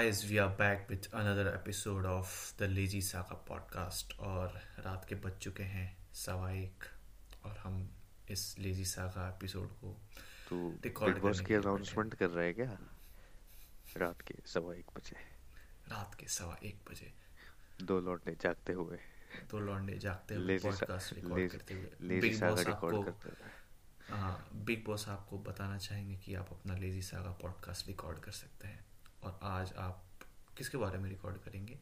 Guys we are back with another episode of the lazy saga podcast और रात के बज चुके हैं सवा एक और हम इस लेजी सागा एपिसोड को तू बिग बॉस की अनाउंसमेंट कर रहा है क्या? रात के सवा एक बजे। रात के सवा एक बजे। दो लौटने जागते हुए। दो लौंडे जागते हुए पॉडकास्ट रिकॉर्ड करते हुए। लेजी बिग बॉस रिकॉर्ड आपको करते हुए। हाँ बिग बॉस आपको बताना चाहेंगे कि आप अपना लेजी सागा पॉडकास्ट रिकॉर्ड कर सकते हैं। और आज आप किसके बारे में रिकॉर्ड करेंगे?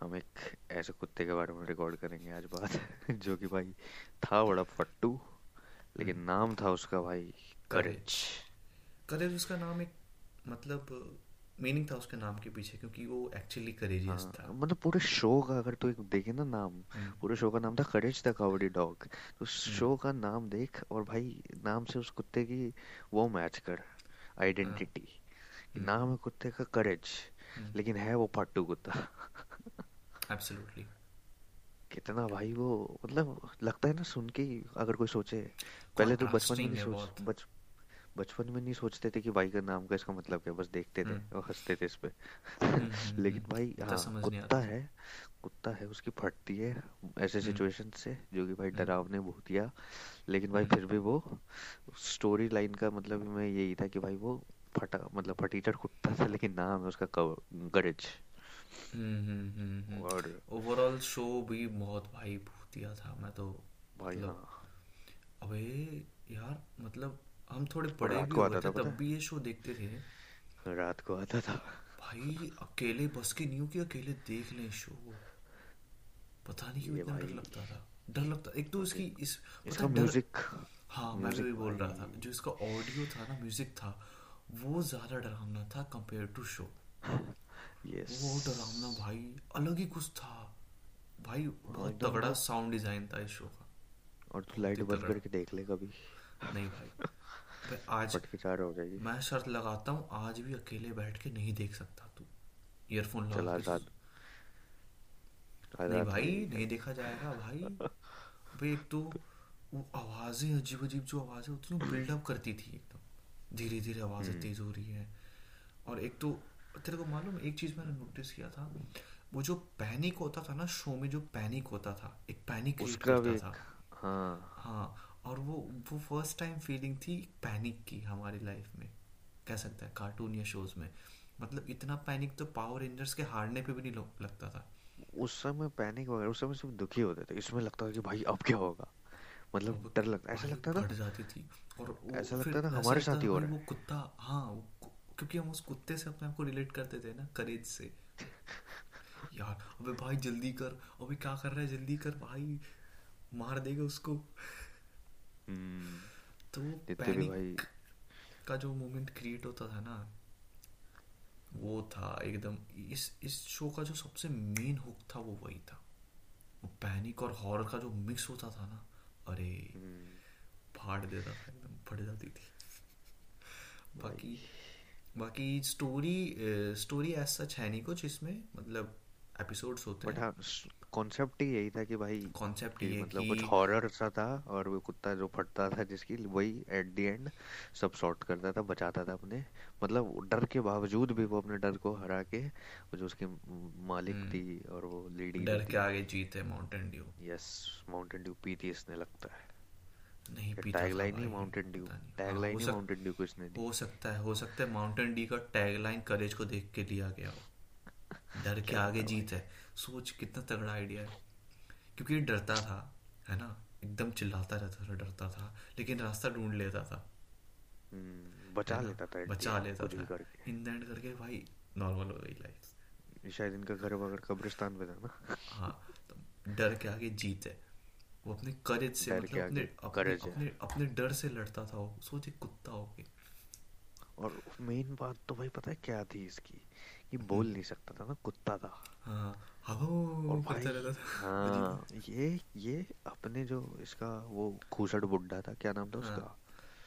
हम एक ऐसे कुत्ते के बारे में रिकॉर्ड करेंगे आज बात जो कि भाई था बड़ा फट्टू लेकिन हम्म। नाम था उसका भाई करेज करेज उसका नाम एक मतलब मीनिंग था उसके नाम के पीछे क्योंकि वो एक्चुअली करेजियस था। हाँ, मतलब पूरे शो का अगर तू एक देखे ना नाम हम्म। पूरे शो का नाम था करेज द कावडी डॉग तो शो का नाम देख और भाई नाम से उस कुत्ते की वो मैच कर आइडेंटिटी हम्म। नाम है कुत्ते का करेज हम्म। लेकिन है वो फट्टू कुत्ता एब्सोल्युटली कितना भाई वो मतलब लगता है ना सुन के अगर कोई सोचे पहले तो बचपन में सोच बच बचपन में नहीं सोचते थे कि भाई का नाम का इसका मतलब क्या बस देखते थे हम्म। और हँसते थे इस पे हम्म, लेकिन भाई हाँ समझ नहीं कुत्ता है कुत्ता है उसकी फटती है ऐसे। सिचुएशन से जो कि भाई। डरावने भूतिया लेकिन भाई। फिर भी वो स्टोरी लाइन का मतलब में यही था कि भाई वो फटा मतलब फटीचर कुत्ता था लेकिन नाम है उसका करेज और ओवरऑल शो भी बहुत भाई भूतिया था मैं तो भाई मतलब हाँ। अबे यार मतलब हम थोड़े बड़े भी हो आता थे तब? भी ये शो देखते थे। रात को आता था। भाई अकेले बस के नहीं हो कि अकेले देख लें शो पता नहीं क्यों इतना डर लगता था। डर लगता एक तो इसकी इस पता है म्यूज़िक हाँ मैं भी बोल रहा था जो इसका ऑडियो था ना म्यूज़िक था वो ज़्यादा डरावना था कंपेयर टू शो यस वो डरावना भाई अलग ही कुछ था। भाई बहुत तगड़ा साउंड डिज़ाइन था इस शो का। और तू लाइट बंद करके देख ले कभी। नहीं भाई। आज हो जाएगी। मैं शर्त लगाता हूँ आज भी अकेले बैठ के नहीं देख सकता तू। ईयरफोन लगा रात नहीं भाई नहीं देखा जाएगा भाई। भाई एक तो वो आवाज़ें अजीब अजीब जो आवाज़ें होती बिल्डअप करती थी। धीरे धीरे आवाज़ें हम्म। तेज हो रही है। और एक तो तेरे को मालूम एक चीज़ मैंने नोटिस किया था वो जो पैनिक होता था ना शो में जो पैनिक होता था एक पैनिक उसका भी था। हाँ। हाँ और वो वो फ़र्स्ट टाइम फीलिंग थी पैनिक की हमारी लाइफ में कह सकता है कार्टून या शोज़ में। मतलब इतना पैनिक तो पावर रेंजर्स के हारने पे भी नहीं लगता था। उस समय पैनिक वगैरह उस समय सिर्फ़ दुखी होते थे इसमें लगता था कि भाई अब क्या होगा? मतलब डर लगता ऐसा लगता था जाती थी। और ऐसा लगता था हमारे साथ ही हो रहा वो कुत्ता हाँ क्योंकि हम उस कुत्ते से अपने आप को रिलेट करते थे ना करेज से। यार अबे भाई जल्दी कर। अबे क्या कर रहा है? जल्दी कर भाई। मार देगा उसको। हम्म, तो वो पैनिक भाई का जो मोमेंट क्रिएट होता था ना वो था एकदम। इस इस शो का जो सबसे मेन हुक था वो वही था। वो पैनिक और हॉरर का जो मिक्स होता था ना अरे हम्म, फाड़ देता था एकदम फट जाती थी। बाकी बाकी स्टोरी स्टोरी ऐसा सच है नहीं कुछ इसमें मतलब एपिसोड्स होते हैं। हाँ कॉन्सेप्ट ही यही था कि भाई कॉन्सेप्ट ये है मतलब कुछ हॉरर सा था और वो कुत्ता जो फटता था जिसकी वही एट द एंड सब सॉर्ट करता था बचाता था अपने। मतलब डर के बावजूद भी वो अपने डर को हरा के वो जो उसकी मालिक हम्म। थी और वो लेडी डर के आगे जीत है Mountain Dew yes Mountain Dew P थी इसने लगता है। नहीं पीता टैगलाइन ही माउंटेन ड्यू पता नहीं। टैगलाइन हो माउंटेन ड्यू को इसने हो सकता है हो सकता है माउंटेन ड्यू का टैगलाइन करेज को देख के लिया गया हो। डर के आगे जीत है। सोच कितना तगड़ा आइडिया है। क्योंकि डरता था है ना? एकदम चिल्लाता रहता था डरता था लेकिन रास्ता ढूंढ लेता था। हम्म, बचा लेता था बचा लेता था। इन द एंड करके भाई नॉर्मल हो गई लाइफ शायद इनका घर वगैरह कब्रिस्तान में था ना। हाँ तो डर के आगे जीत है। वो अपने करेज से मतलब अपने अपने अपने अपने डर से लड़ता था वो। सोच कुत्ता हो के और मेन बात तो भाई पता है क्या थी इसकी? कि बोल नहीं सकता था ना कुत्ता था। हाँ हाँ और भाई था। हाँ ये ये अपने जो इसका वो खूसट बुड्ढा था क्या नाम था हाँ। उसका?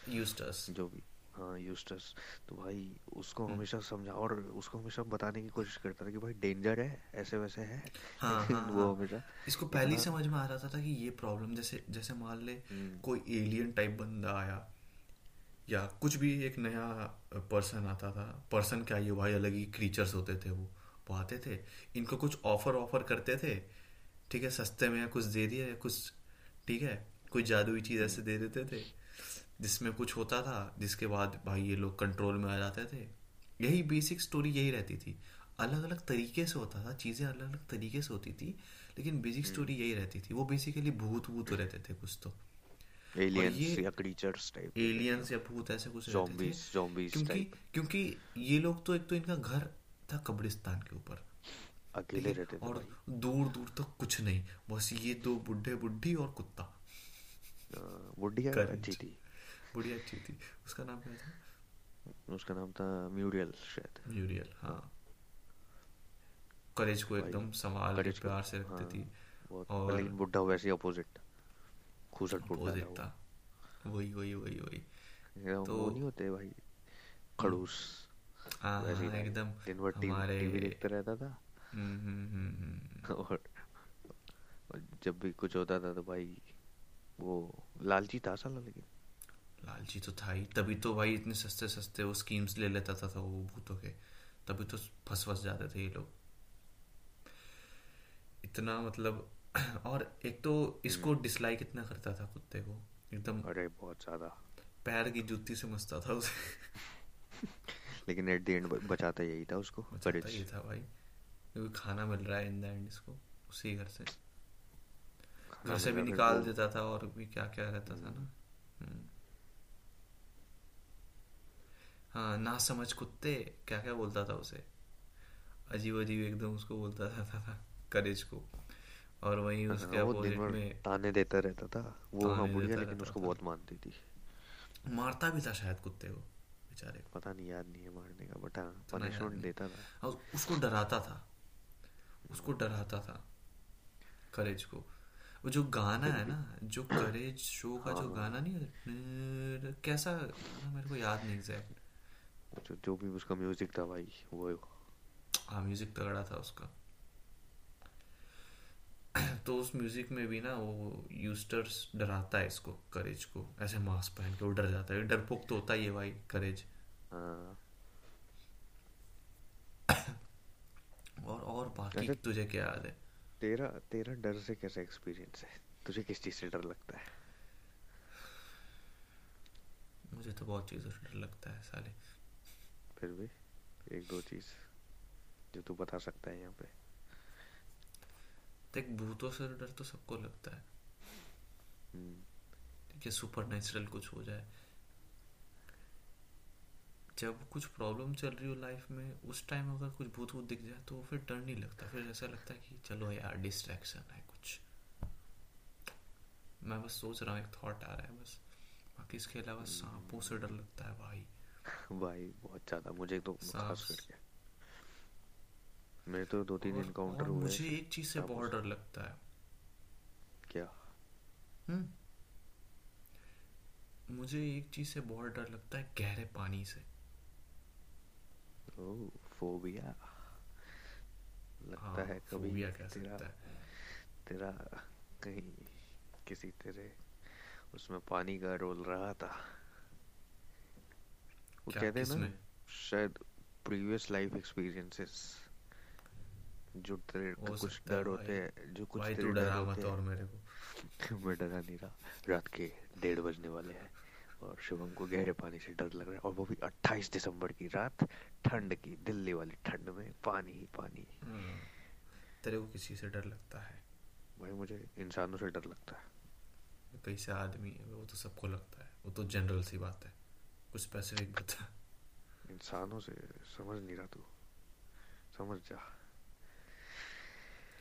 यूस्टस। जो भी हाँ यूस्टस। तो भाई उसको हम्म। हमेशा समझा और उसको हमेशा बताने की कोशिश करता था कि भाई डेंजर है ऐसे वैसे है। हाँ, हाँ, वो हाँ। हमेशा इसको पहले ही। समझ में आ रहा था कि ये प्रॉब्लम जैसे जैसे मान ले हम्म। कोई एलियन टाइप बंदा आया या कुछ भी एक नया पर्सन आता था। पर्सन क्या ये भाई अलग ही क्रीचर्स होते थे वो वो आते थे। इनको कुछ ऑफ़र ऑफ़र करते थे। ठीक है सस्ते में या कुछ दे दिया या कुछ ठीक है कोई जादुई चीज़ ऐसे दे देते थे जिसमें कुछ होता था जिसके बाद भाई ये लोग कंट्रोल में आ जाते थे। यही बेसिक स्टोरी यही रहती थी। अलग अलग तरीके से होता था चीज़ें अलग अलग तरीके से होती थी लेकिन बेसिक स्टोरी यही रहती थी। वो बेसिकली भूत भूत रहते थे कुछ तो। एलियंस ये क्रीचर्स टाइप एलियंस या भूत ऐसे कुछ zombies zombies क्योंकि क्योंकि ये लोग तो एक तो इनका घर था कब्रिस्तान के ऊपर। अकेले रहते थे और दूर दूर तक कुछ नहीं। बस ये दो बुढ़े बुढ़ी और कुत्ता। बुढ़िया अच्छी थी। बुढ़िया अच्छी थी। उसका नाम क्या था? उसका नाम था म्यूरियल शायद। म्यूरियल हाँ। करेज को एकदम संभाल के प्यार से रखती हाँ। थी। और बुढ़ा वैसे अपोजिट खूसट अपोजिट वो। था वही वही वही वही। तो वो नहीं होते भाई खड़ूस। हाँ ही। एकदम दिन भर हमारे टीवी देखता रहता था। हम्म हम्म हम्म और और जब भी कुछ होता था तो भाई वो लालची था साला लेकिन। लालची तो था ही। तभी तो भाई इतने सस्ते सस्ते वो स्कीम्स ले लेता था, था वो भूतों के। तभी तो फंस फंस जाते थे ये लोग। इतना मतलब और एक तो इसको हम्म। डिसलाइक इतना करता था कुत्ते को एकदम अरे बहुत ज़्यादा। पैर की जूती से मस्ता था उसे। लेकिन एट द एंड बचाता यही था उसको बचाता करेज ये था भाई। क्योंकि खाना मिल रहा है इन द एंड इसको उसी घर से। घर से भी निकाल देता था और भी क्या क्या रहता था ना। हम्म, हम्म। हाँ ना समझ कुत्ते क्या क्या बोलता था उसे। अजीब अजीब एकदम उसको बोलता था, था, था करेज को। और वहीं उसके हाँ दिन अपोजिट भर में ताने देता रहता था। वो हाँ बुढ़िया लेकिन रहता उसको बहुत मानती थी। मारता भी था शायद कुत्ते को बेचारे को। पता नहीं याद नहीं है मारने का बट हाँ पनिशमेंट देता था। और उसको डराता था। उसको डराता था। करेज को। वो जो गाना है ना जो करेज शो का हाँ जो हाँ। गाना नहीं है कैसा गाना मेरे को याद नहीं एग्जैक्ट जो जो भी उसका म्यूज़िक था भाई वो हाँ म्यूज़िक तगड़ा था उसका। तो उस म्यूज़िक में भी ना वो यूस्टर्स डराता है इसको करेज को। ऐसे मास्क पहन के वो डर जाता है। डरपोक तो होता ही है भाई करेज हाँ। और और बाकी तुझे क्या याद है? तेरा तेरा डर से कैसा एक्सपीरियंस है? तुझे किस चीज़ से डर लगता है? मुझे तो बहुत चीज़ों से डर लगता है साले। फिर भी एक दो चीज़ जो तू बता सकता है यहाँ पे। देख भूतों से डर तो सबको लगता है। हम्म, है सुपर नेचुरल कुछ हो जाए। जब कुछ प्रॉब्लम चल रही हो लाइफ में उस टाइम अगर कुछ भूत भूत दिख जाए तो फिर डर नहीं लगता। फिर ऐसा लगता है कि चलो यार डिस्ट्रैक्शन है कुछ। मैं बस सोच रहा हूँ एक थॉट आ रहा है बस। बाकी इसके अलावा सांपों से डर लगता है भाई। भाई बहुत ज़्यादा। मुझे तो खास करके। मेरे तो दो तीन इनकाउंटर हुए मुझे एक चीज़ से बहुत डर लगता है। क्या? हम्म। मुझे एक चीज़ से बहुत डर लगता है गहरे पानी से। Oh phobia. लगता हाँ है कभी फोबिया कह तेरा सकता है। तेरा कहीं किसी तेरे उसमें पानी का रोल रहा था। वो कहते हैं ना शायद प्रीवियस लाइफ एक्सपीरियंसेस जो हो कुछ डर होते हैं जो कुछ भाई तू डर डरा मत और मेरे को। मैं डरा नहीं रहा। रात के डेढ़ बजने वाले हैं और शिवम को गहरे पानी से डर लग रहा है। और वो भी 28 दिसंबर की रात ठंड की दिल्ली वाली ठंड में पानी ही पानी। हम्म, तेरे को किसी से डर लगता है? भाई मुझे इंसानों से डर लगता है। कैसे आदमी है वो तो सबको लगता है। वो तो जनरल सी बात है। कुछ स्पेसिफिक बता इंसानों से समझ नहीं रहा तू। समझ जा।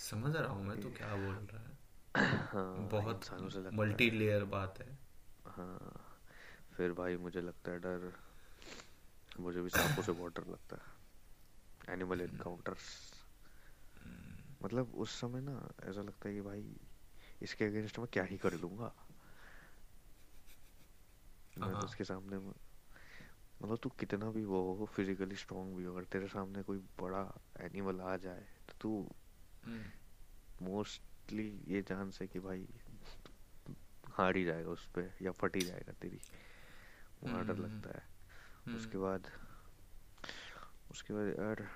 समझ रहा हूँ मैं तो क्या बोल रहा है? हाँ बहुत से लगता मल्टी है। लेयर बात है। हाँ फिर भाई मुझे लगता है डर मुझे भी सांपों से बहुत डर लगता है। एनिमल एनकाउंटर्स मतलब उस समय ना ऐसा लगता है कि भाई इसके अगेंस्ट मैं क्या ही कर लूँगा? मैं तो हाँ। उसके सामने मतलब तू कितना भी वो हो फिजिकली स्ट्रांग भी हो अगर तेरे सामने कोई बड़ा एनिमल आ जाए तो तू मोस्टली ये चांस है कि भाई हार ही जाएगा उस पर या फट ही जाएगा तेरी। वहाँ डर हम्म लगता है। हम्म उसके बाद उसके बाद यार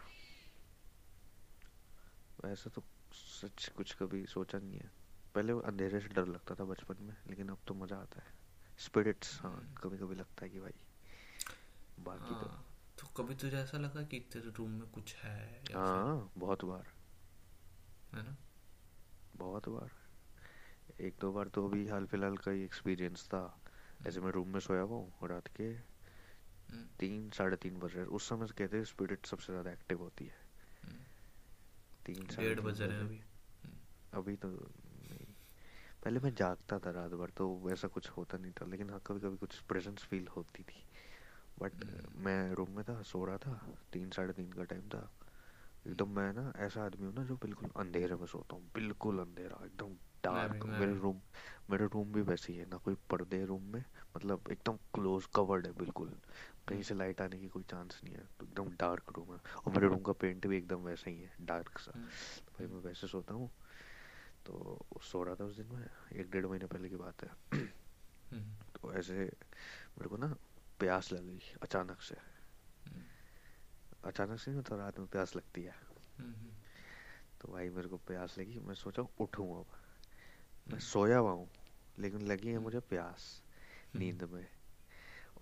वैसे तो सच कुछ कभी सोचा नहीं है। पहले अंधेरे से डर लगता था बचपन में लेकिन अब तो मज़ा आता है। स्पिरिट्स हाँ कभी कभी लगता है कि भाई बाकी तो हाँ तो कभी तुझे ऐसा लगा कि तेरे रूम में कुछ है हाँ बहुत बार। है ना? बहुत बार। एक दो बार तो अभी हाल फ़िलहाल का ही एक्सपीरियंस था। हम्म। ऐसे मैं रूम में सोया हुआ हूँ रात के हम्म। तीन साढ़े तीन बज रहे उस समय कहते हैं स्पिरिट सबसे ज़्यादा एक्टिव होती है। हम्म, तीन साढ़े डेढ़ बज रहे हैं अभी। अभी तो नहीं। पहले मैं जागता था रात भर तो वैसा कुछ होता नहीं था। लेकिन हाँ कभी कभी कुछ प्रेजेंस फील होती थी। बट मैं रूम में था सो रहा था। तीन साढ़े तीन का टाइम था। एकदम मैं ना ऐसा आदमी हूँ ना जो बिल्कुल अंधेरे में सोता हूँ बिल्कुल अंधेरा एकदम मैं भी डार्क मैं मेरे रूम मेरा रूम भी वैसे ही है ना कोई पर्दे रूम में मतलब एकदम क्लोज कवर्ड है बिल्कुल। कहीं से लाइट आने की कोई चांस नहीं है तो एकदम डार्क रूम है। और मेरे रूम का पेंट भी एकदम वैसा ही है डार्क सा। हम्म तो भाई हम्म मैं वैसे सोता हूँ तो सो रहा था उस दिन मैं एक डेढ़ महीने पहले की बात है। हम्म तो ऐसे मेरे को ना प्यास लग गई अचानक से। अचानक से तो रात में प्यास लगती है। तो भाई मेरे को प्यास लगी मैं सोचा उठूँ अब। मैं हम्म। सोया हुआ हूँ लेकिन लगी है हम्म। मुझे प्यास हम्म। नींद में।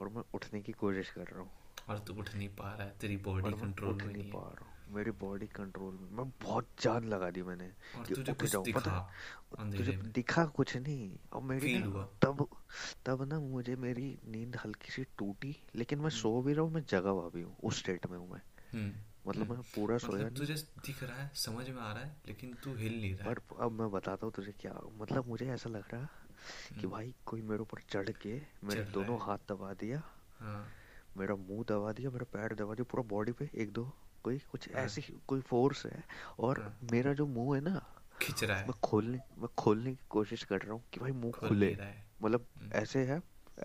और मैं उठने की कोशिश कर रहा हूँ। और तू उठ नहीं पा रहा है तेरी बॉडी कंट्रोल नहीं नहीं पा रहा हूँ। मेरी बॉडी कंट्रोल में। मैं बहुत जान लगा दी मैंने कि तुझे उठ कुछ जाऊँ। पता है तुझे दिखा कुछ नहीं। और मेरी फील हुआ। तब तब ना मुझे मेरी नींद हल्की सी टूटी लेकिन मैं हम्म। सो भी रहा हूँ मैं जगा हुआ भी हूँ उस स्टेट में हूँ मैं। हम्म। मतलब हम्म। मैं पूरा सोया मतलब नहीं। तुझे दिख रहा है समझ में आ रहा है लेकिन तू हिल नहीं रहा पर अब मैं बताता हूँ तुझे क्या मतलब मुझे ऐसा लग रहा कि भाई कोई मेरे ऊपर चढ़ के मेरे दोनों हाथ दबा दिया हाँ। मेरा मुँह दबा दिया मेरा पैर दबा दिया पूरा बॉडी पे एक दो कोई कुछ हाँ। ऐसी कोई फोर्स है और हाँ। मेरा जो मुँह है ना खिंच रहा है। मैं खोलने मैं खोलने की कोशिश कर रहा हूँ कि भाई मुँह खुले मतलब हम्म। ऐसे है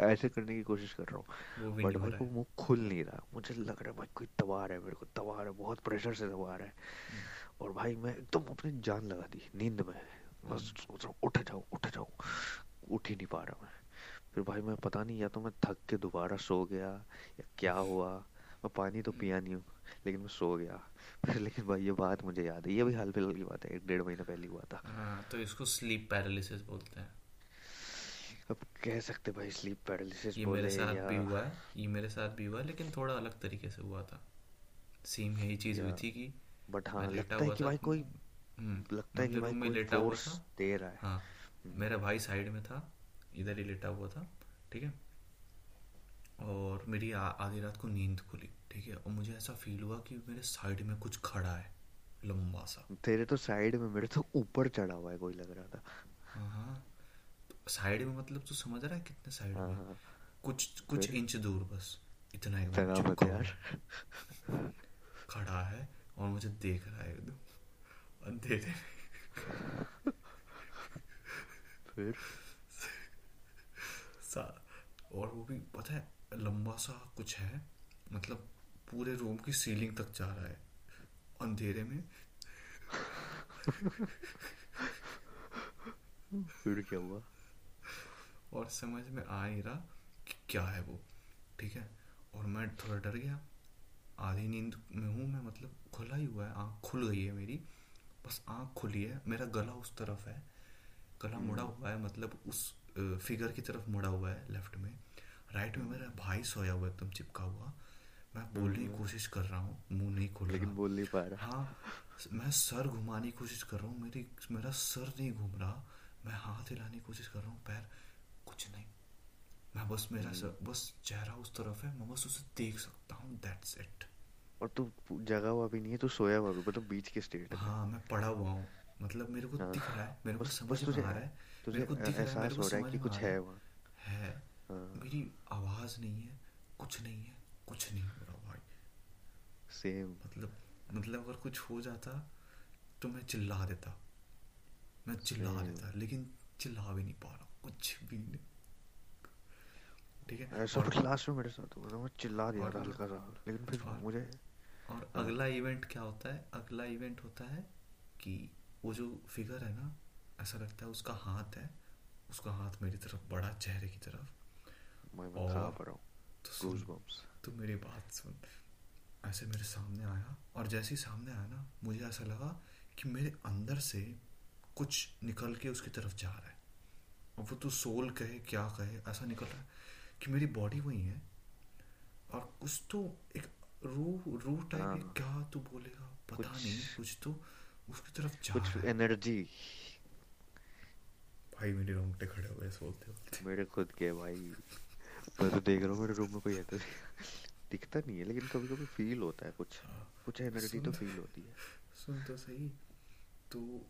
ऐसे करने की कोशिश कर रहा हूँ। बट भाई वो मुँह खुल नहीं रहा। मुझे लग रहा है भाई कोई दबा रहा है मेरे को दबा रहा है बहुत प्रेशर से दबा रहा है। हम्म। और भाई मैं एकदम अपनी जान लगा दी नींद में। मैं हम्म। सोच रहा हूँ उठ जाऊँ उठ जाऊँ। उठ ही नहीं पा रहा मैं। फिर भाई मैं पता नहीं या तो मैं थक के दोबारा सो गया या क्या हुआ। मैं पानी तो पिया नहीं हूँ। लेकिन मैं सो गया। लेकिन भाई ये बात मुझे याद है। ये भी हाल फ़िलहाल की बात है। एक डेढ़ महीने पहले हुआ था। हाँ तो इसको स्लीप पैरालिसिस बोलते हैं। अब कह सकते भाई स्लीप पैरालिसिस ये मेरे साथ या भी हुआ है। ये मेरे साथ भी हुआ है लेकिन थोड़ा अलग तरीके से हुआ था। सेम यही चीज़ हुई थी कि बट हाँ लगता है कि भाई कोई हम्म लगता है कि भाई कोई लेटा हुआ फोर्स था। दे रहा है। हाँ हम्म, मेरा भाई साइड में था इधर ही लेटा हुआ था ठीक है? और मेरी आ- आधी रात को नींद खुली ठीक है? और मुझे ऐसा फील हुआ कि मेरे साइड में कुछ खड़ा है लंबा सा। तेरे तो साइड में मेरे तो ऊपर चढ़ा हुआ है कोई लग रहा था। हाँ हाँ। साइड में मतलब तू समझ रहा है कितने साइड हाँ में? हाँ। कुछ कुछ इंच दूर बस इतना एकदम लगा मत यार। खड़ा है और मुझे देख रहा है एकदम अंधेरे फिर? सा और वो भी पता है लंबा सा कुछ है मतलब पूरे रूम की सीलिंग तक जा रहा है। अंधेरे में। फिर क्या हुआ? और समझ में आ नहीं रहा कि क्या है वो ठीक है? और मैं थोड़ा डर गया। आधी नींद में हूँ मैं मतलब खुला ही हुआ है आँख खुल गई है मेरी। बस आँख खुली है। मेरा गला उस तरफ़ है। गला मुड़ा हम्म। हुआ है मतलब उस फिगर की तरफ़ मुड़ा हुआ है लेफ़्ट में। राइट में मेरा भाई सोया हुआ एकदम चिपका हुआ। मैं बोलने की हम्म। कोशिश कर रहा हूँ मुँह नहीं खुल लेकिन बोल नहीं पा रहा। हाँ मैं सर घुमाने की कोशिश कर रहा हूँ मेरी मेरा सर नहीं घूम रहा। मैं हाथ हिलाने की कोशिश कर रहा हूँ पैर कुछ नहीं। मैं बस मेरा हम्म। सर बस चेहरा उस तरफ़ है मैं बस उसे देख सकता हूँ दैट्स इट और तू जगा हुआ भी नहीं है तू सोया हुआ भी मतलब बीच के स्टेट में हाँ मैं पड़ा हुआ हूँ। मतलब मेरे को हाँ। दिख रहा है मेरे को समझ में आ रहा है मेरे को दिख रहा है मेरे को हो है समझ में कुछ आ रहा है कुछ है। वहाँ है हाँ। मेरी आवाज़ नहीं है कुछ नहीं है कुछ नहीं हो रहा भाई। सेम मतलब मतलब अगर कुछ हो जाता तो मैं चिल्ला देता। मैं चिल्ला देता लेकिन चिल्ला भी नहीं पा रहा कुछ भी नहीं। ठीक है? ऐसा और तो में मेरे साथ हुआ था मैं चिल्ला दिया था हल्का सा लेकिन फिर और मुझे और हाँ। अगला इवेंट क्या होता है? अगला इवेंट होता है कि वो जो फिगर है ना ऐसा लगता है उसका हाथ है उसका हाथ मेरी तरफ़ बड़ा चेहरे की तरफ़। मैं मैं कहाँ और हूँ तो तो मेरी बात सुन ऐसे मेरे सामने आया और जैसे ही सामने आया ना मुझे ऐसा लगा कि मेरे अंदर से कुछ निकल के उसकी तरफ़ जा रहा है और वो तो सोल कहे क्या कहे ऐसा निकल रहा है कि मेरी बॉडी वही है और कुछ तो एक रूह रूह टाइप हाँ। क्या तू बोलेगा पता कुछ- नहीं कुछ तो उसकी तरफ़ जा कुछ रहा है एनर्जी भाई मेरे रोंगटे खड़े हो गए इस बोलते बोलते मेरे खुद के भाई मैं तो देख रहा हूँ मेरे रूम में कोई है तो दिखता नहीं है लेकिन कभी कभी फील होता है कुछ। कुछ एनर्जी तो फील होती है। सुन तो सही। तो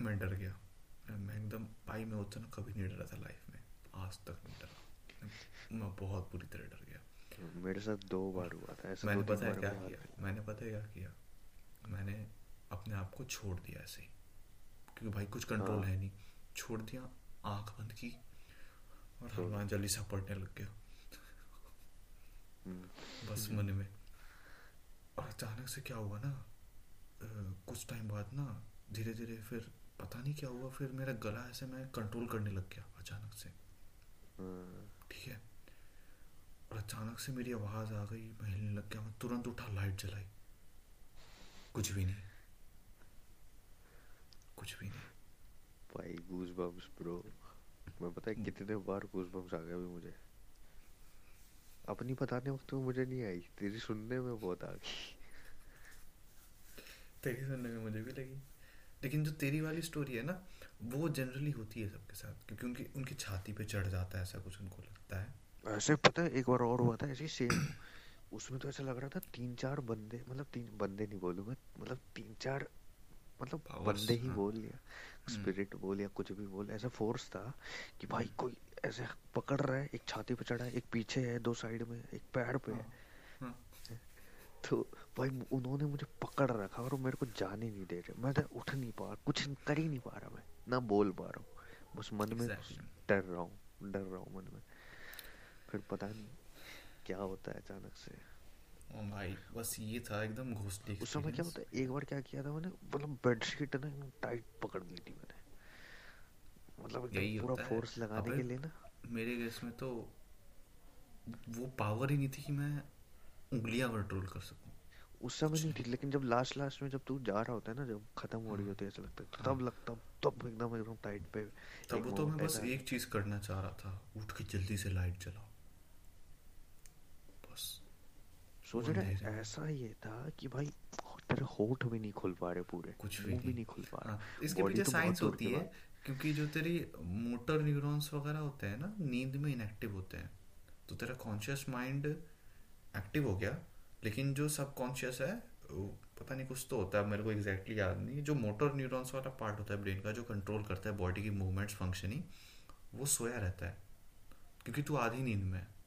मैं डर गया। मैं एकदम भाई मैं उतना कभी नहीं डरा था लाइफ में। आज तक नहीं डरा। मैं बहुत बुरी तरह डर गया। मेरे साथ दो बार हुआ था ऐसा मैंने पता है क्या किया? मैंने पता है क्या किया? मैंने अपने आप को छोड़ दिया ऐसे ही। क्योंकि भाई कुछ कंट्रोल हाँ। है नहीं। छोड़ दिया आँख बंद की और सो हलवा जल्दी सा लग गया। हम्म, बस मन में। और अचानक से क्या हुआ ना कुछ टाइम बाद ना धीरे धीरे फिर पता नहीं क्या हुआ फिर मेरा गला ऐसे मैं कंट्रोल करने लग गया अचानक से। हाँ, ठीक है? और अचानक से मेरी आवाज़ आ गई मैं हिलने लग गया मैं तुरंत उठा लाइट जलाई। कुछ भी नहीं। कुछ भी नहीं। भाई गूज बम्स ब्रो मैं पता है कितने बार गूज बम्स आ गए अभी मुझे। अपनी बताने वक्त में मुझे नहीं आई। तेरी सुनने में बहुत आ गई। तेरी सुनने में मुझे भी लगी। लेकिन जो तेरी वाली स्टोरी है ना वो जनरली होती है सबके साथ क्योंकि उनकी उनकी छाती पे चढ़ जाता है ऐसा कुछ उनको लगता है। ऐसे पता है एक बार और हुआ था ऐसे ही सेम उसमें तो ऐसा लग रहा था तीन चार बंदे मतलब तीन बंदे नहीं बोलूँगा मतलब तीन चार मतलब बंदे ही हाँ। बोल लिया। स्पिरिट बोल या कुछ भी बोल ऐसा फोर्स था कि भाई कोई ऐसे पकड़ रहा है एक छाती पे चढ़ा है एक पीछे है दो साइड में एक पैर पे है। हाँ, तो भाई उन्होंने मुझे पकड़ रखा और मेरे को जाने नहीं दे रहे। मैं तो उठ नहीं पा रहा कुछ कर ही नहीं पा रहा मैं ना बोल पा रहा हूँ। बस मन में डर रहा हूँ डर रहा हूँ मन में। फिर पता नहीं क्या होता है अचानक से। भाई बस ये था एकदम उस समय क्या होता है एक बार क्या किया था मैंने? मतलब बेडशीट ना टाइट पकड़ ली थी मैंने। मतलब यही पूरा फोर्स लगाने के लिए ना। मेरे केस में तो वो पावर ही नहीं थी कि मैं उंगलियाँ कंट्रोल कर सकूँ। उस समय नहीं थी लेकिन जब लास्ट लास्ट में जब तू जा रहा होता है ना जब खत्म हो रही होती है ऐसा लगता है तब लगता तब एकदम एकदम टाइट पे तब तो मैं बस एक चीज़ करना चाह रहा था उठ के जल्दी से लाइट जलाओ बस सोच है ऐसा ये था कि भाई तेरे होठ भी नहीं खुल पा रहे पूरे कुछ भी मुँह भी नहीं। नहीं खुल पा रहा। हाँ, इसके पीछे तो साइंस होती है क्योंकि जो तेरी मोटर न्यूरॉन्स वगैरह होते हैं ना नींद में इनएक्टिव होते हैं। तो तेरा कॉन्शियस माइंड एक्टिव हो गया लेकिन जो सबकॉन्शियस है पता नहीं कुछ तो होता है मेरे को एग्जैक्टली exactly याद नहीं जो मोटर न्यूरॉन्स वाला पार्ट होता है ब्रेन का जो कंट्रोल करता है बॉडी की मूवमेंट्स फंक्शनिंग वो सोया रहता है क्योंकि तू आधी नींद में है।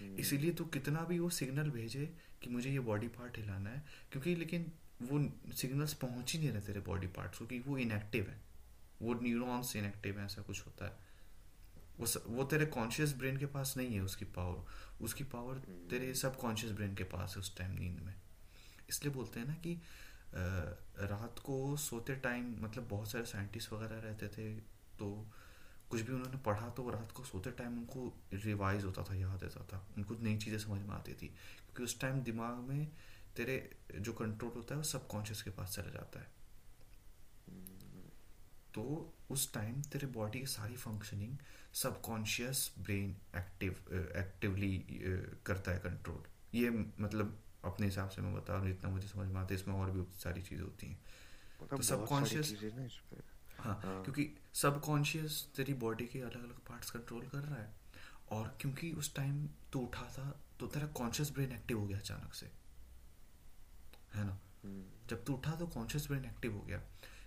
इसीलिए तू कितना भी वो सिग्नल भेजे कि मुझे ये बॉडी पार्ट हिलाना है क्योंकि लेकिन वो सिग्नल्स पहुँच ही नहीं रहे तेरे बॉडी पार्ट्स क्योंकि वो इनएक्टिव है। वो न्यूरॉन्स इनएक्टिव है ऐसा कुछ होता है। वो स, वो तेरे कॉन्शियस ब्रेन के पास नहीं है उसकी पावर उसकी पावर तेरे सब कॉन्शियस ब्रेन के पास है उस टाइम नींद में। इसलिए बोलते हैं ना कि रात को सोते टाइम मतलब बहुत सारे साइंटिस्ट वगैरह रहते थे तो कुछ भी उन्होंने पढ़ा तो रात को सोते टाइम उनको रिवाइज होता था याद रहता था। उनको नई चीज़ें समझ में आती थी। क्योंकि उस टाइम दिमाग में तेरे जो कंट्रोल होता है वो सबकॉन्शियस के पास चला जाता है। तो उस टाइम तेरे बॉडी की सारी functioning subconscious brain active actively करता है कंट्रोल ये मतलब अपने हिसाब से मैं बता रहा हूँ जितना मुझे समझ में आता है इसमें और भी सारी चीज़ें होती हैं। मतलब तो बहुत हाँ हाँ। क्योंकि सबकॉन्शियस तेरी बॉडी के अलग अलग पार्ट्स कंट्रोल कर रहा है। और क्योंकि उस टाइम तू उठा था तो तेरा कॉन्शियस ब्रेन एक्टिव हो गया अचानक से। है ना? हम्म, जब तू उठा तो कॉन्शियस ब्रेन एक्टिव हो गया।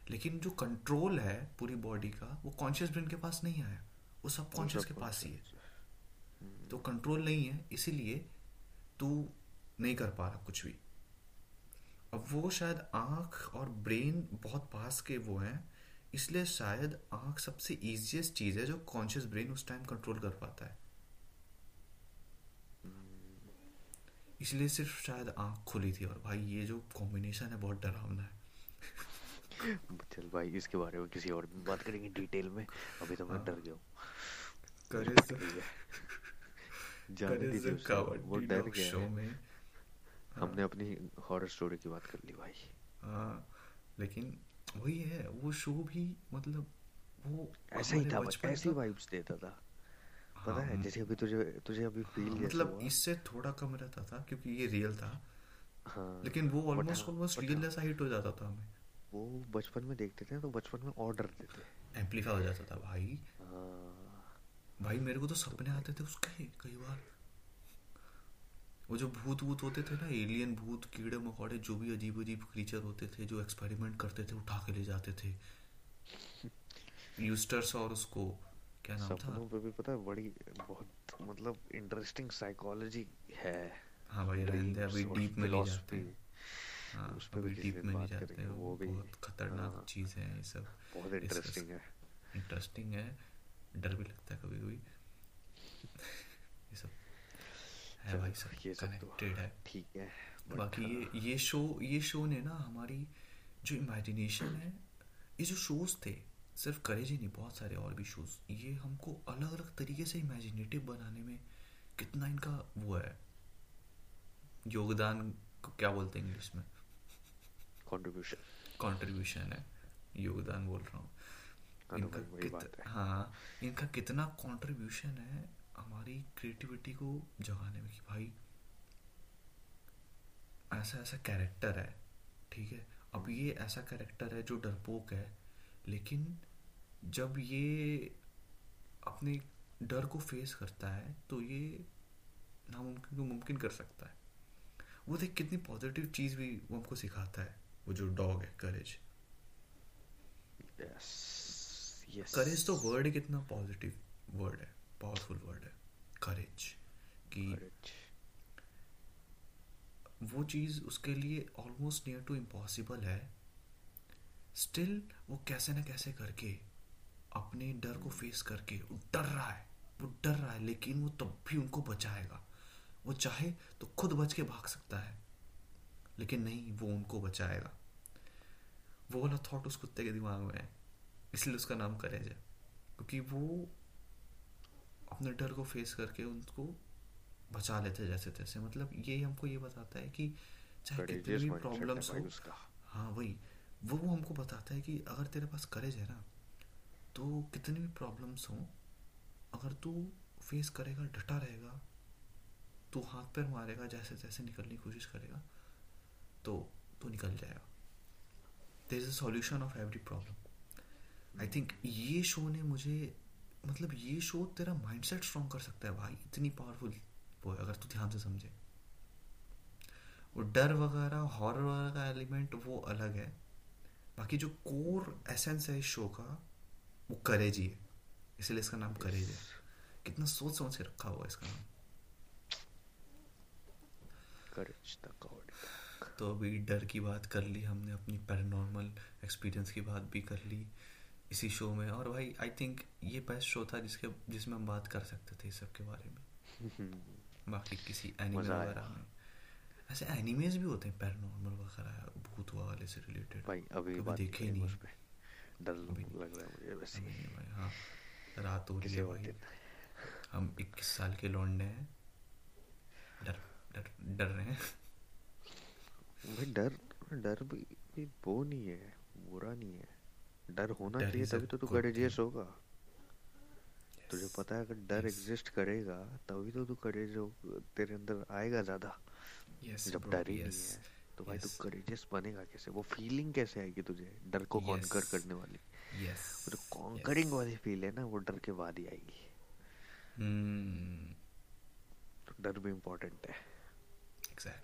लेकिन जो कंट्रोल है पूरी बॉडी का वो कॉन्शियस ब्रेन के पास नहीं आया। वो सब कॉन्शियस के पास ही है। हम्म, तो कंट्रोल नहीं है इसीलिए तू नहीं कर पा रहा कुछ भी। अब वो शायद आँख और ब्रेन बहुत पास के वो हैं इसलिए शायद आँख सबसे इजीएस्ट चीज़ है जो कॉन्शियस ब्रेन उस टाइम कंट्रोल कर पाता है। इसलिए सिर्फ़ शायद आँख खुली थी और भाई ये जो कॉम्बिनेशन है बहुत डरावना है। चल भाई इसके बारे में किसी और दिन बात करेंगे डिटेल में। अभी तो मैं हाँ। डर गया हूँ। करे ही। जाने दीजिए वो डर गया शो में। हमने अपनी हॉरर स्टोरी की बात कर ली भाई। हाँ लेकिन वही है वो शो भी मतलब वो ऐसा ही था बचपन ऐसी वाइब्स देता था। पता हाँ है जैसे अभी तुझे तुझे अभी हाँ, फील जैसे मतलब इससे थोड़ा कम रहता था क्योंकि ये रियल था। हाँ लेकिन वो ऑलमोस्ट हाँ ऑलमोस्ट रियल हाँ। जैसा हिट हो जाता था हमें। वो बचपन में देखते थे तो बचपन में और डरते थे एम्पलीफाई हो जाता था भाई। हाँ। भाई मेरे को तो तो सपने आते थे उसके कई बार। वो जो भूत वूत होते थे ना एलियन भूत कीड़े मकोड़े जो भी अजीब अजीब क्रीचर होते थे जो एक्सपेरिमेंट करते थे उठा के ले जाते थे। यूस्टर्स और उसको क्या नाम था? पे भी पता है बड़ी बहुत मतलब इंटरेस्टिंग साइकोलॉजी है। हाँ भाई रहने दे अभी डीप में नहीं जाते हाँ। उस पे अभी भी डीप में नहीं जाते वो वो भी। बहुत खतरनाक हाँ। चीज़ है ये सब। बहुत इंटरेस्टिंग है। इंटरेस्टिंग है डर भी लगता है कभी कभी ये सब। है भाई सब ये सब तो कनेक्टेड है। ठीक है बाकी ये ये शो ये शो ने ना हमारी जो इमेजिनेशन है ये जो शोज़ थे सिर्फ़ करेज ही नहीं बहुत सारे और भी शोज़ ये हमको अलग अलग तरीके से इमेजिनेटिव बनाने में कितना इनका वो है योगदान को क्या बोलते हैं इंग्लिश में? कंट्रीब्यूशन कंट्रीब्यूशन है योगदान बोल रहा हूँ। हाँ तो इनका कित, हाँ। इनका कितना कंट्रीब्यूशन है हमारी क्रिएटिविटी को जगाने में कि भाई ऐसा ऐसा कैरेक्टर है ठीक है? अब हम्म, ये ऐसा कैरेक्टर है जो डरपोक है लेकिन जब ये अपने डर को फेस करता है तो ये नामुमकिन को मुमकिन कर सकता है। वो देख कितनी पॉजिटिव चीज़ भी वो हमको सिखाता है वो जो डॉग है करेज करेज तो वर्ड ही कितना पॉजिटिव वर्ड है। पावरफुल वर्ड है करेज कि करेज वो चीज़ उसके लिए ऑलमोस्ट नियर टू इम्पॉसिबल है. स्टिल वो कैसे ना कैसे करके अपने डर को फेस करके वो डर रहा है वो डर रहा है लेकिन वो तब भी उनको बचाएगा। वो चाहे तो खुद बच के भाग सकता है लेकिन नहीं वो उनको बचाएगा। वो वाला थॉट उस कुत्ते के दिमाग में है इसलिए उसका नाम करेज है क्योंकि वो अपने डर को फेस करके उनको बचा लेते जैसे तैसे। मतलब ये हमको ये बताता है कि चाहे कितनी भी प्रॉब्लम्स हो हाँ वही वो वो हमको बताता है कि अगर तेरे पास करेज है ना तो कितनी भी प्रॉब्लम्स हो अगर तू फेस करेगा डटा रहेगा तू हाथ पैर मारेगा जैसे तैसे निकलने की कोशिश करेगा तो तू निकल जाएगा। There is a solution of every problem I think ये शो ने मुझे मतलब ये शो तेरा माइंडसेट स्ट्रॉन्ग कर सकता है भाई इतनी पावरफुल वो है अगर तू ध्यान से समझे। वो डर वगैरह हॉरर वगैरह का एलिमेंट वो अलग है। बाकी जो कोर एसेंस है इस शो का वो करेज ही है। इसलिए इसका नाम करेज है। कितना सोच समझ के रखा हुआ इसका नाम। करेज तो अभी डर की बात कर ली हमने अपनी पैरानॉर्मल एक्सपीरियंस की बात भी कर ली। इसी शो में। और भाई आई थिंक ये बेस्ट शो था जिसके जिसमें हम बात कर सकते थे इस सब के बारे में। बाकी किसी एनिमे वगैरह में ऐसे एनिमेज भी होते हैं पैरानॉर्मल वगैरह भूत वाले से रिलेटेड भाई अभी बात देखे ही नहीं डर लग रहा है मुझे वैसे। नहीं भाई हाँ। रात हो रही है भाई। हम 21 साल के लौंडे हैं। डर डर डर रहे हैं। भाई डर डर भी, भी वो नहीं है बुरा नहीं है। डर होना चाहिए तभी तो तू करेजियस. होगा। तुझे पता है अगर डर yes. एग्जिस्ट करेगा तभी तो तू करेज तेरे अंदर आएगा ज़्यादा। जब डर ही नहीं है तो भाई तू करेजियस बनेगा कैसे? वो फीलिंग कैसे आएगी तुझे डर को कॉन्कर करने वाली? वो जो कॉन्करिंग वाली फील है ना वो डर के बाद ही आएगी। हम्म तो डर भी इम्पोर्टेंट है।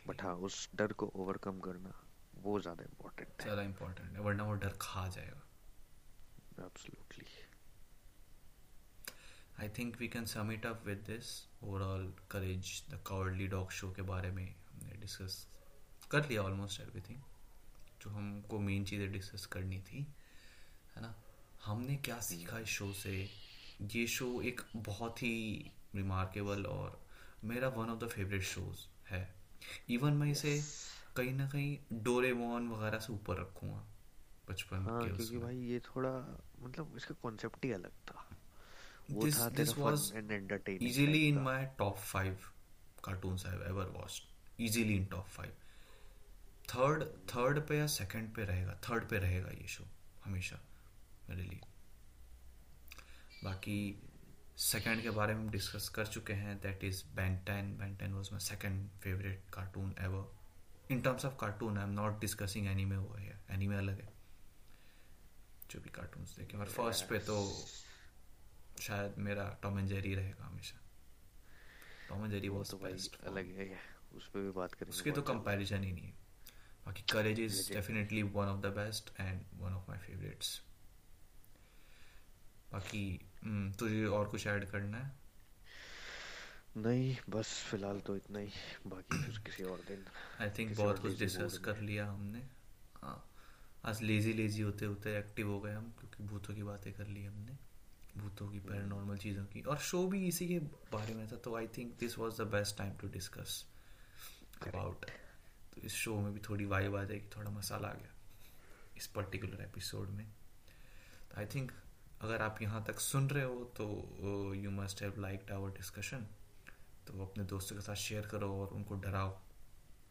बट हाँ उस डर को ओवरकम करना वो ज़्यादा इम्पोर्टेंट है। ज़्यादा इम्पोर्टेंट है वरना वो डर खा जाएगा। Absolutely I think we can sum it up with this overall Courage the Cowardly dog show के बारे में हमने डिस्कस कर लिया ऑलमोस्ट एवरीथिंग जो हमको मेन चीज़ें डिस्कस करनी थी है ना? हमने क्या सीखा इस शो से? ये शो एक बहुत ही रिमार्केबल और मेरा one of the favourite shows है. इवन मैं इसे कहीं ना कहीं डोरेमोन वगैरह से ऊपर रखूँगा। बचपन हाँ के क्योंकि भाई ये थोड़ा मतलब इसका कॉन्सेप्ट ही अलग था। वो this था was fun and entertaining easily in my top five cartoons I've ever watched. Easily in top five. Third third पे या सेकंड पे रहेगा थर्ड पे रहेगा ये शो हमेशा मेरे लिए। बाकी सेकंड के बारे में हम डिस्कस कर चुके हैं that is Ben Ten Ben Ten was my second favourite cartoon ever in terms of cartoon I am not discussing anime हुआ है एनीमे अलग है। जो भी कार्टून्स देखे। और फ़र्स्ट पे तो शायद मेरा टॉम एंड जेरी रहेगा हमेशा। टॉम एंड जेरी वो वॉज़ तो बेस्ट अलग है उस पे भी बात करेंगे उसके तो बहुत। कंपैरिजन ही नहीं है। बाकी Courage is definitely one of the best and one of my favourites बाकी हम्म, तुझे और कुछ ऐड करना है? नहीं बस फ़िलहाल तो इतना ही। बाकी फिर किसी और दिन आई थिंक बहुत कुछ डिस्कस कर लिया हमने। हाँ। आज लेजी लेजी होते होते एक्टिव हो गए हम क्योंकि भूतों की बातें कर ली हमने भूतों की पैरानॉर्मल चीज़ों की। और शो भी इसी के बारे में था तो I think this was the best time to discuss about तो इस शो में भी थोड़ी वाइब आ जाएगी थोड़ा मसाला आ गया इस पर्टिकुलर एपिसोड में। तो आई थिंक अगर आप यहाँ तक सुन रहे हो तो you must have liked our discussion तो अपने दोस्तों के साथ शेयर करो और उनको डराओ।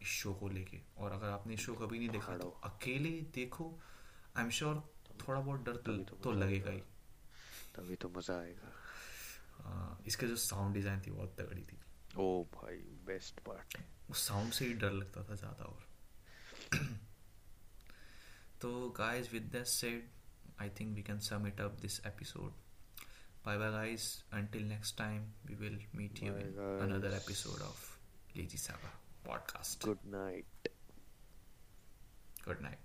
इस शो को लेके। और अगर आपने शो कभी नहीं देखा तो अकेले देखो। आई एम श्योर थोड़ा बहुत डर तो, तो तो लगेगा ही। तभी तो मज़ा आएगा। इसके जो साउंड डिज़ाइन थी बहुत तगड़ी थी। ओ भाई बेस्ट पार्ट उस साउंड से ही डर लगता था ज़्यादा और। तो guys with that said I think we can sum it up this episode bye bye guys. Until next time we will meet you Bye, in guys. another episode of lazy saga podcast. Good night. Good night.